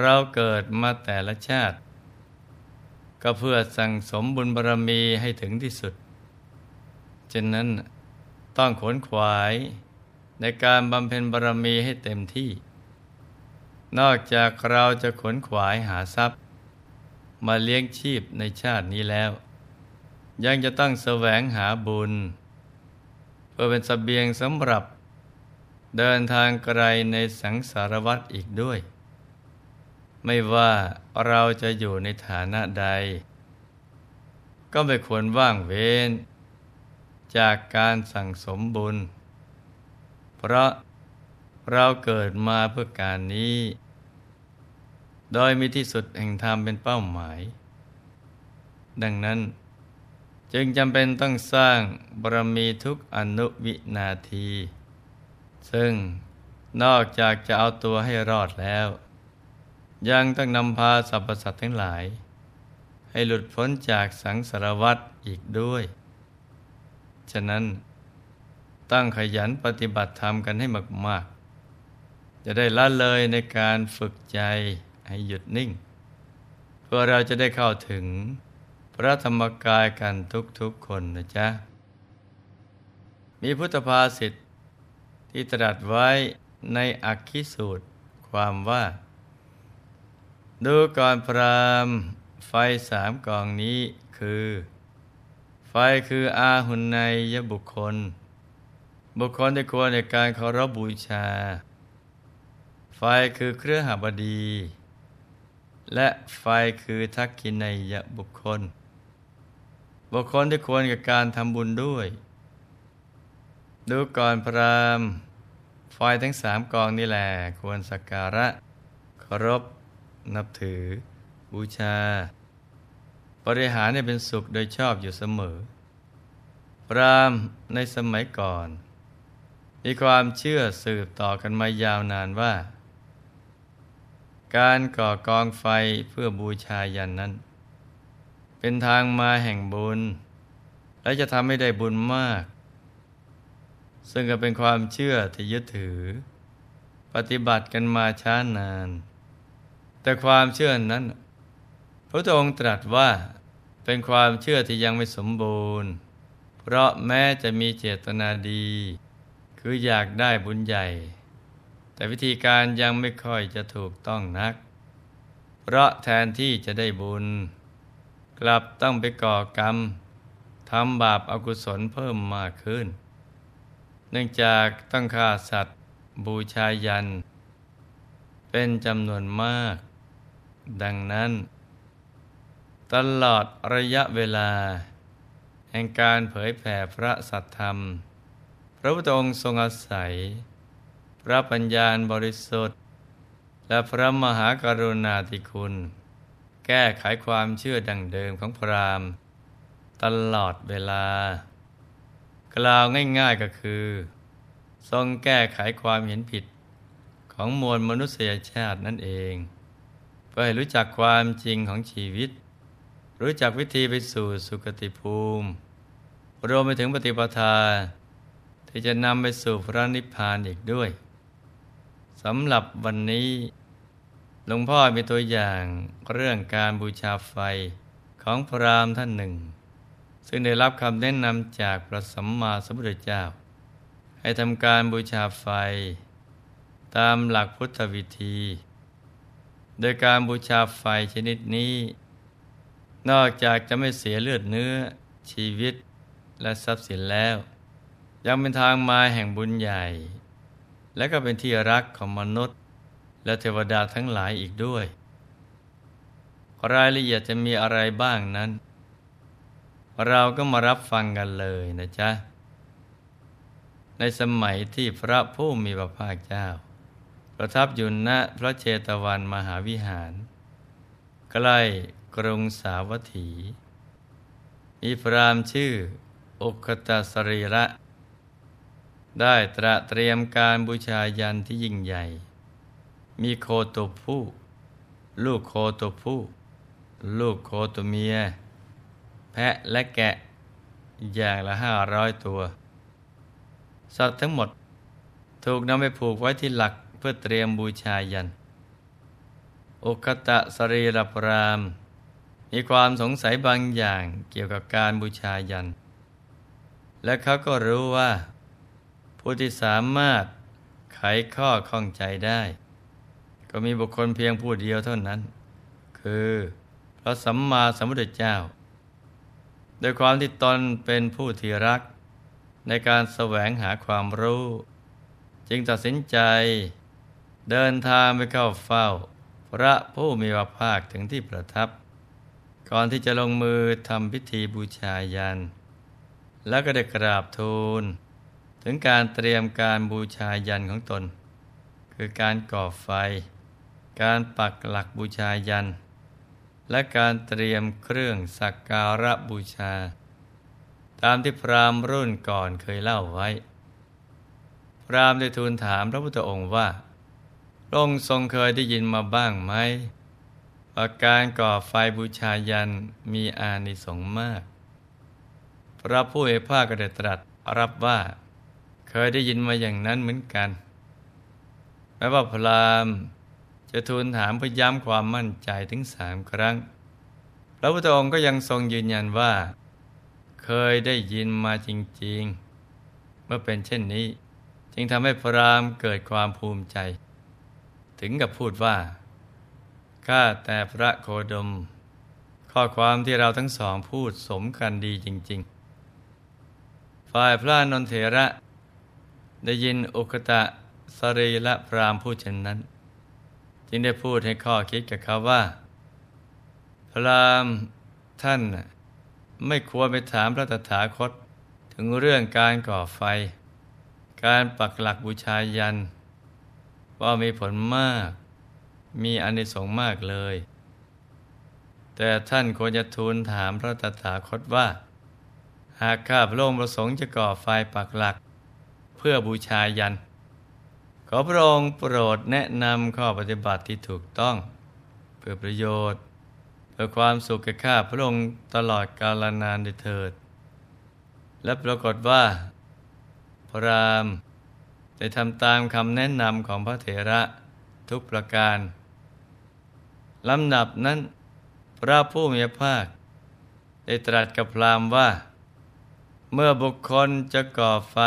เราเกิดมาแต่ละชาติ ก็เพื่อสั่งสมบุญบารรมีให้ถึงที่สุดฉะนั้นต้องขนขวายในการบำเพ็ญบารรมีให้เต็มที่ นอกจากเราจะขนขวายหาทรัพย์ มาเลี้ยงชีพในชาตินี้แล้ว ยังจะต้องแสวงหาบุญ เพื่อเป็นสเสบียงสำหรับเดินทางไกลในสังสารวัฏอีกด้วย ไม่ว่าเราจะอยู่ในฐานะใด ก็ไม่ควรว่างเว้น จากการสั่งสมบุญ เพราะเราเกิดมาเพื่อการนี้ โดยมีที่สุดแห่งธรรมเป็นเป้าหมาย ดังนั้นจึงจำเป็นต้องสร้างบารมีทุกอนุวินาที ซึ่งนอกจากจะเอาตัวให้รอดแล้ว ยังต้องนำพาสรรพสัตว์ทั้งหลาย ให้หลุดพ้นจากสังสารวัฏอีกด้วย ฉะนั้นตั้งขยันปฏิบัติธรรมกันให้มาก ๆ จะได้ละเลยในการฝึกใจให้หยุดนิ่ง เพื่อเราจะได้เข้าถึงพระธรรมกายกันทุกๆคนนะจ๊ะ มีพุทธภาษิตที่ตรัสไว้ในอักขิสูตรความว่า ดูก่อนพรามไฟสามกองนี้คือ ไฟคืออาหุนในยบุคคล บุคคลที่ควรในการเคารพบูชา ไฟคือเครือหบดี และไฟคือทักขินในยบุคคล บุคคลที่ควรกับการทำบุญด้วย ดูก่อนพรามไฟทั้งสามกองนี่แหละควรสักการะเคารพ นับถือ บูชา บริหารให้เป็นสุขโดยชอบอยู่เสมอ พรามในสมัยก่อน มีความเชื่อสืบต่อกันมายาวนานว่า การก่อกองไฟเพื่อบูชายันนั้น เป็นทางมาแห่งบุญ และจะทำให้ได้บุญมาก ซึ่งก็เป็นความเชื่อที่ยึดถือ ปฏิบัติกันมาช้านาน แต่ความเชื่อนั้น พระองค์ตรัสว่าเป็นความเชื่อที่ยังไม่สมบูรณ์ เพราะแม้จะมีเจตนาดี คืออยากได้บุญใหญ่ แต่วิธีการยังไม่ค่อยจะถูกต้องนัก เพราะแทนที่จะได้บุญ กลับต้องไปก่อกรรมทำบาปอากุศลเพิ่มมากขึ้น เนื่องจากต้องฆ่าสัตว์ บูชายัน เป็นจำนวนมาก ดังนั้น ตลอดระยะเวลา แห่งการเผยแผ่พระสัทธรรม พระพุทธองค์ทรงอาศัย พระปัญญาบริสุทธิ์ และพระมหากรุณาธิคุณ แก้ไขความเชื่อดังเดิมของพราหมณ์ ตลอดเวลา กล่าวง่ายๆก็คือ ทรงแก้ไขความเห็นผิดของมวลมนุษยชาตินั่นเอง เพื่อให้รู้จักความจริงของชีวิต รู้จักวิธีไปสู่สุคติภูมิ รวมไปถึงปฏิปทา ที่จะนำไปสู่พระนิพพานอีกด้วยสำหรับวันนี้หลวงพ่อมีตัวอย่างเรื่องการบูชาไฟของพระรามท่านหนึ่ง ซึ่งได้รับคำแนะนำจากพระสัมมาสัมพุทธเจ้า ให้ทำการบูชาไฟ ตามหลักพุทธวิธี โดยการบูชาไฟชนิดนี้ นอกจากจะไม่เสียเลือดเนื้อ ชีวิตและทรัพย์สินแล้ว ยังเป็นทางมาแห่งบุญใหญ่ และก็เป็นที่รักของมนุษย์ และเทวดาทั้งหลายอีกด้วย รายละเอียดจะมีอะไรบ้างนั้น เราก็มารับฟังกันเลยนะจ๊ะในสมัยที่พระผู้มีพระภาคเจ้า ประทับอยู่ณพระเชตวันมหาวิหาร ใกล้กรุงสาวัตถี มีพรามชื่ออุคตสรีระ ได้ตระเตรียมการบูชายันที่ยิ่งใหญ่ มีโคตัวผู้ ลูกโคตัวผู้ ลูกโคตัวเมีย แพะและแกะอย่างละห้าร้อยตัว สัตว์ทั้งหมดถูกนำไปผูกไว้ที่หลัก พื่อเตรียมบูชายันอุคตะสรีรพรามมีความสงสัยบางอย่างเกี่ยวกับการบูชายัน และเขาก็รู้ว่า ผู้ที่สามารถไขข้อข้องใจได้ ก็มีบุคคลเพียงผู้เดียวเท่านั้น คือพระสัมมาสัมพุทธเจ้า โดยความที่ตนเป็นผู้ที่รัก ในการแสวงหาความรู้ จึงตัดสินใจ เดินทางไปเข้าเฝ้า พระผู้มีพระภาคถึงที่ประทับ ก่อนที่จะลงมือทำพิธีบูชายัน แล้วก็ได้กราบทูล ถึงการเตรียมการบูชายันของตน คือการก่อไฟ การปักหลักบูชายัน และการเตรียมเครื่องสักการะบูชา ตามที่พราหมณ์รุ่นก่อนเคยเล่าไว้ พราหมณ์ได้ทูลถามพระพุทธองค์ว่า ระองค์ทรงเคยได้ยินมาบ้างไหมว่าการก่อไฟบูชายันมีอานิสงส์มาก พระผู้เอภาคก็ได้ตรัสรับว่า เคยได้ยินมาอย่างนั้นเหมือนกัน แม้ว่าพรามจะทูลถามเพื่อย้ำความมั่นใจถึงสามครั้ง พระพุทธองค์ก็ยังทรงยืนยันว่า เคยได้ยินมาจริง ๆ เมื่อเป็นเช่นนี้ จึงทำให้พรามเกิดความภูมิใจ ถึงกับพูดว่าข้าแต่พระโคดม ข้อความที่เราทั้งสองพูดสมกันดีจริง ๆ ฝ่ายพระนนเถระ ได้ยินอุคตะสรีละพรามพูดเช่นนั้น จึงได้พูดให้ข้อคิดกับเขาว่า พระรามท่านไม่ควรไปถามพระตถาคต ถึงเรื่องการก่อไฟ การปักหลักบูชายัน ว่ามีผลมาก มีอานิสงส์มากเลย แต่ท่านควรจะทูลถามพระตถาคตว่า หากข้าพระองค์ประสงค์จะก่อไฟปักหลัก เพื่อบูชายัน ขอพระองค์โปรดแนะนำข้อปฏิบัติที่ถูกต้อง เพื่อประโยชน์ เพื่อความสุขแก่ข้าพระองค์ตลอดกาลนานเถิด และปรากฏว่า พระราม ได้ทำตามคำแนะนำของพระเถระทุกประการลำดับนั้น พระผู้มีพระภาค ได้ตรัสกับพรามว่า เมื่อบุคคลจะก่อไฟ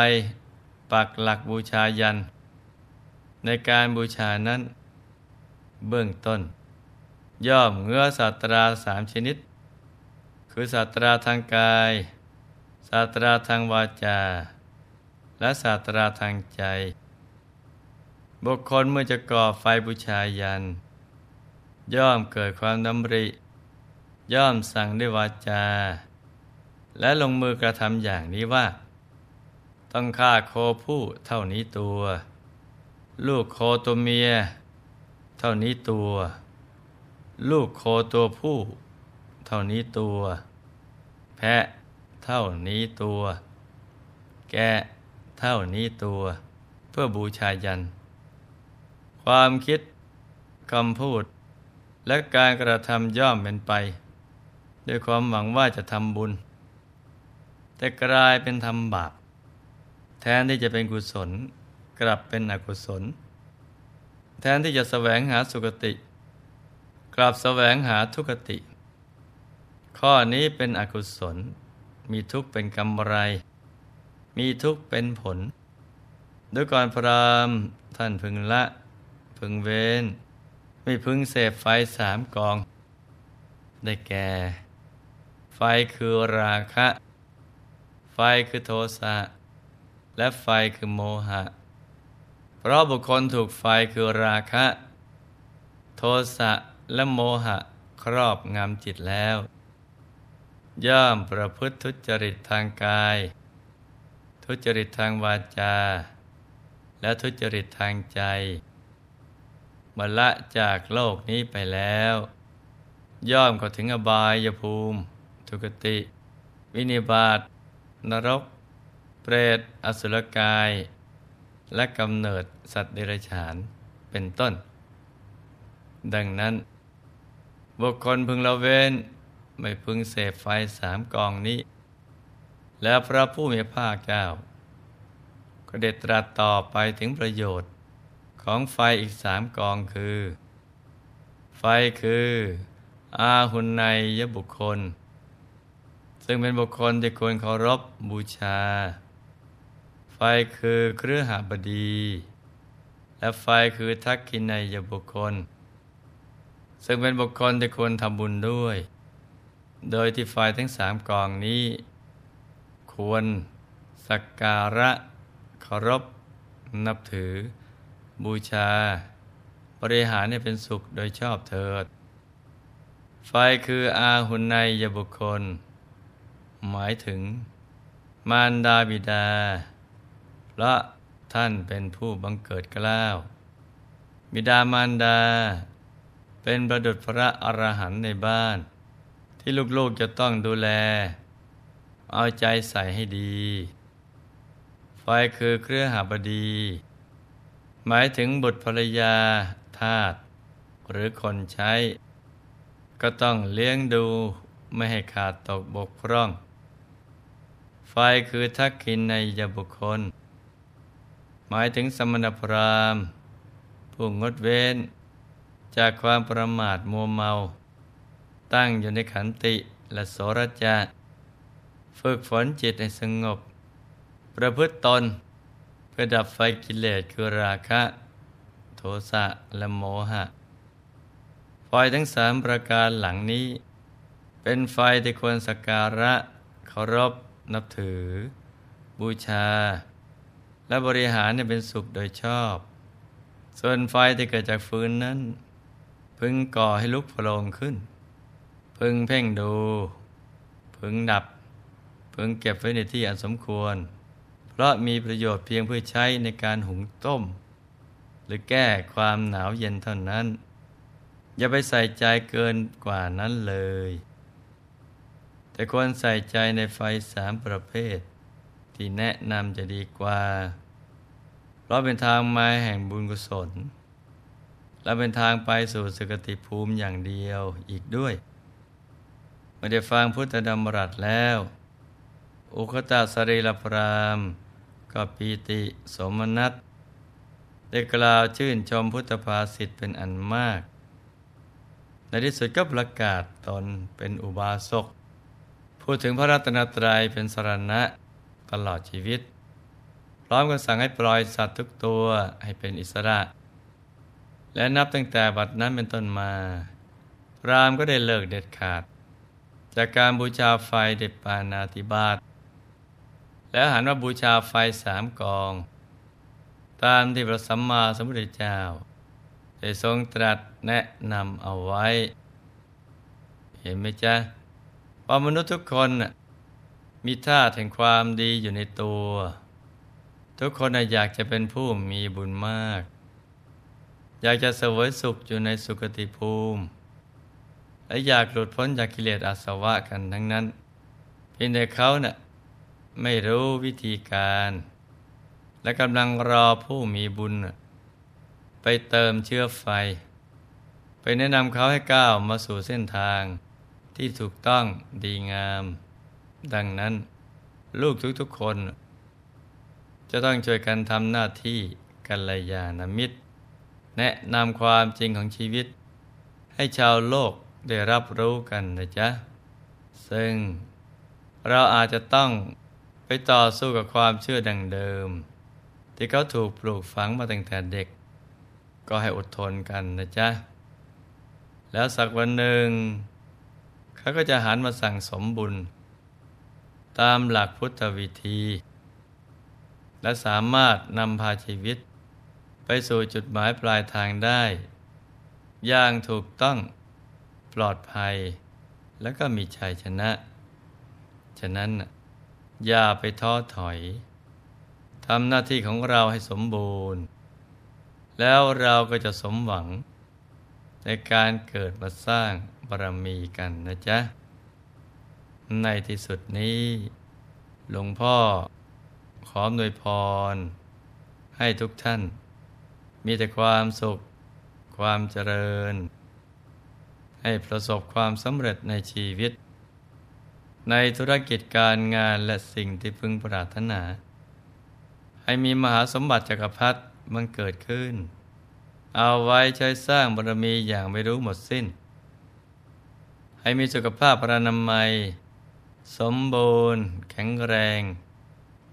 ปักหลักบูชายัน ในการบูชานั้น เบื้องต้น ย่อมเงื้อศาสตราสามชนิด คือศาสตราทางกายศาสตราทางวาจา และศาสตราทางใจ บุคคลเมื่อจะก่อไฟบูชายัน ย่อมเกิดความดำริ ย่อมสั่งด้วยวาจา และลงมือกระทำอย่างนี้ว่า ต้องฆ่าโคผู้เท่านี้ตัว ลูกโคตัวเมีย เท่านี้ตัว ลูกโคตัวผู้ เท่านี้ตัว แพะเท่านี้ตัว แกะ เท่านี้ตัวเพื่อบูชายัน ความคิดคำพูด และการกระทำย่อมเป็นไป ด้วยความหวังว่าจะทำบุญ แต่กลายเป็นทำบาปแทนที่จะเป็นกุศลกลับเป็นอกุศล แทนที่จะแสวงหาสุคติ กลับแสวงหาทุกติ ข้อนี้เป็นอกุศล มีทุกข์เป็นกำไร มีทุกข์เป็นผลด้วยก่อนพรามท่านพึงละ พึงเว้น ไม่พึงเสพไฟสามกอง ได้แก่ ไฟคือราคะ ไฟคือโทสะ และไฟคือโมหะ เพราะบุคคลถูกไฟคือราคะ โทสะและโมหะครอบงำจิตแล้ว ย่อมประพฤติทุจริตทางกาย ทุจริตทางวาจา และทุจริตทางใจมละจากโลกนี้ไปแล้ว ย่อมเข้าถึงอบายภูมิ ทุกติ วินิบาตนรก เปรต อสุรกาย และกำเนิดสัตว์เดรัจฉานเป็นต้น ดังนั้น บุคคลพึงละเว้น ไม่พึงเสพไฟสามกองนี้ แล้วพระผู้มีภาคเจ้า ก็เด็ดตรัสต่อไปถึงประโยชน์ของไฟอีกสามกองคือ ไฟคือ อาหุนในยบุคคล ซึ่งเป็นบุคคลที่ควรเคารพบูชา ไฟคือเครือหาบดี และไฟคือทักขินในยบุคคล ซึ่งเป็นบุคคลที่ควรทำบุญด้วย โดยที่ไฟทั้งสามกองนี้ ควร สักการะเคารพ นับถือ บูชา บริหารให้เป็นสุขโดยชอบเถิด ไฟคืออาหุนในยบุคคล หมายถึง มารดาบิดาเพระท่านเป็นผู้บังเกิดกล้าว บิดามารดา เป็นประดุจพระอรหันต์ในบ้าน ที่ลูกๆจะต้องดูแล เอาใจใส่ให้ดี ไฟคือเครือหาบดี หมายถึงบุตรภรรยาทาสหรือคนใช้ ก็ต้องเลี้ยงดูไม่ให้ขาดตกบกพร่อง ไฟคือทักขินในยบุคคล หมายถึงสมณพราหมณ์ ผู้งดเว้น จากความประมาทมัวเมา ตั้งอยู่ในขันติและโสรจะ ฝึกฝนจิตให้สงบ ประพฤติตนเพื่อดับไฟกิเลสคือราคะ โทสะและโมหะ ไฟทั้งสามประการหลังนี้ เป็นไฟที่ควรสักการะเคารพนับถือ บูชา และบริหารเป็นสุขโดยชอบ ส่วนไฟที่เกิดจากฟืนนั้น พึงก่อให้ลุกโผล่ขึ้น พึงเพ่งดู พึงดับ พึงเก็บไว้ในที่อันสมควร เพราะมีประโยชน์เพียงเพื่อใช้ในการหุงต้ม หรือแก้ความหนาวเย็นเท่านั้น อย่าไปใส่ใจเกินกว่านั้นเลย แต่ควรใส่ใจในไฟสามประเภท ที่แนะนำจะดีกว่า เพราะเป็นทางมาแห่งบุญกุศล และเป็นทางไปสู่สกติภูมิอย่างเดียวอีกด้วยเมื่อได้ฟังพุทธดำรัสแล้ว อุคตาสรีลพรามก็ปีติสมนัตได้กล่าวชื่นชมพุทธภาษิตเป็นอันมาก ในที่สุดก็ประกาศตนเป็นอุบาสก พูดถึงพระรัตนตรัยเป็นสรณะตลอดชีวิต พร้อมกับสั่งให้ปล่อยสัตว์ทุกตัวให้เป็นอิสระ และนับตั้งแต่บัดนั้นเป็นต้นมา พรามก็ได้เลิกเด็ดขาด จากการบูชาไฟเด็ดปานาติบาต แล้วหันมาบูชาไฟสามกอง ตามที่พระสัมมาสัมพุทธเจ้าได้ทรงตรัสแนะนำเอาไว้ เห็นไหมจ๊ะว่ามนุษย์ทุกคนมีธาตุแห่งความดีอยู่ในตัว ทุกคนอยากจะเป็นผู้มีบุญมาก อยากจะเสวยสุขอยู่ในสุคติภูมิ และอยากหลุดพ้นจากกิเลสอาสวะกันทั้งนั้นเพียงแต่เขาเนะ่ย ไม่รู้วิธีการ และกำลังรอผู้มีบุญ ไปเติมเชื้อไฟ ไปแนะนำเขาให้ก้าวมาสู่เส้นทางที่ถูกต้องดีงาม ดังนั้น ลูกทุกๆคน จะต้องช่วยกันทำหน้าที่กัลยาณมิตร แนะนำความจริงของชีวิต ให้ชาวโลกได้รับรู้กันนะจ๊ะ ซึ่งเราอาจจะต้อง ไปต่อสู้กับความเชื่อดังเดิม ที่เขาถูกปลูกฝังมาตั้งแต่เด็ก ก็ให้อดทนกันนะจ๊ะ แล้วสักวันหนึ่งเขาก็จะหันมาสั่งสมบุญ ตามหลักพุทธวิธี และสามารถนำพาชีวิต ไปสู่จุดหมายปลายทางได้ อย่างถูกต้องปลอดภัย และก็มีชัยชนะ ฉะนั้น อย่าไปท้อถอยทำหน้าที่ของเราให้สมบูรณ์ แล้วเราก็จะสมหวัง ในการเกิดมาสร้างบารมีกันนะจ๊ะ ในที่สุดนี้ หลวงพ่อขอหน่วยพร ให้ทุกท่าน มีแต่ความสุข ความเจริญ ให้ประสบความสำเร็จในชีวิต ในธุรกิจการงานและสิ่งที่พึงปรารถนา ให้มีมหาสมบัติจักรพรรดิมันเกิดขึ้น เอาไว้ใช้สร้างบารมีอย่างไม่รู้หมดสิ้น ให้มีสุขภาพพระนามัย สมบูรณ์ แข็งแรง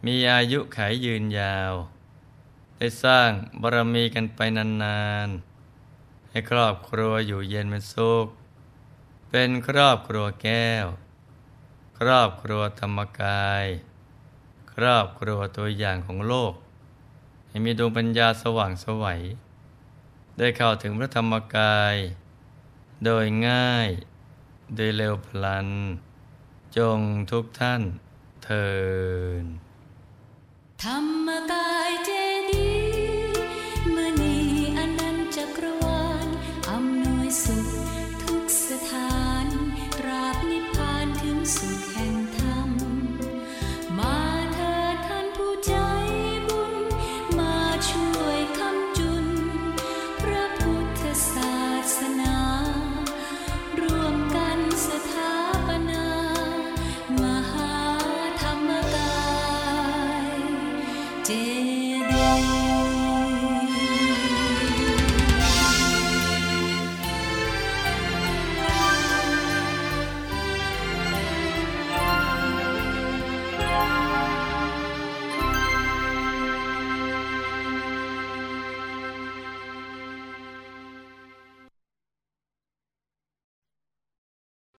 มีอายุขายยืนยาว ได้สร้างบารมีกันไปนานๆ ให้ครอบครัวอยู่เย็นเป็นสุขเป็นครอบครัวแก้ว รอบครัวธรรมกาย ครอบครัวตัวอย่างของโลก ให้มีดวงปัญญาสว่างสวัย ได้เข้าถึงพระธรรมกาย โดยง่าย โดยเร็วพลัน จงทุกท่านเทินธรรมกายเจ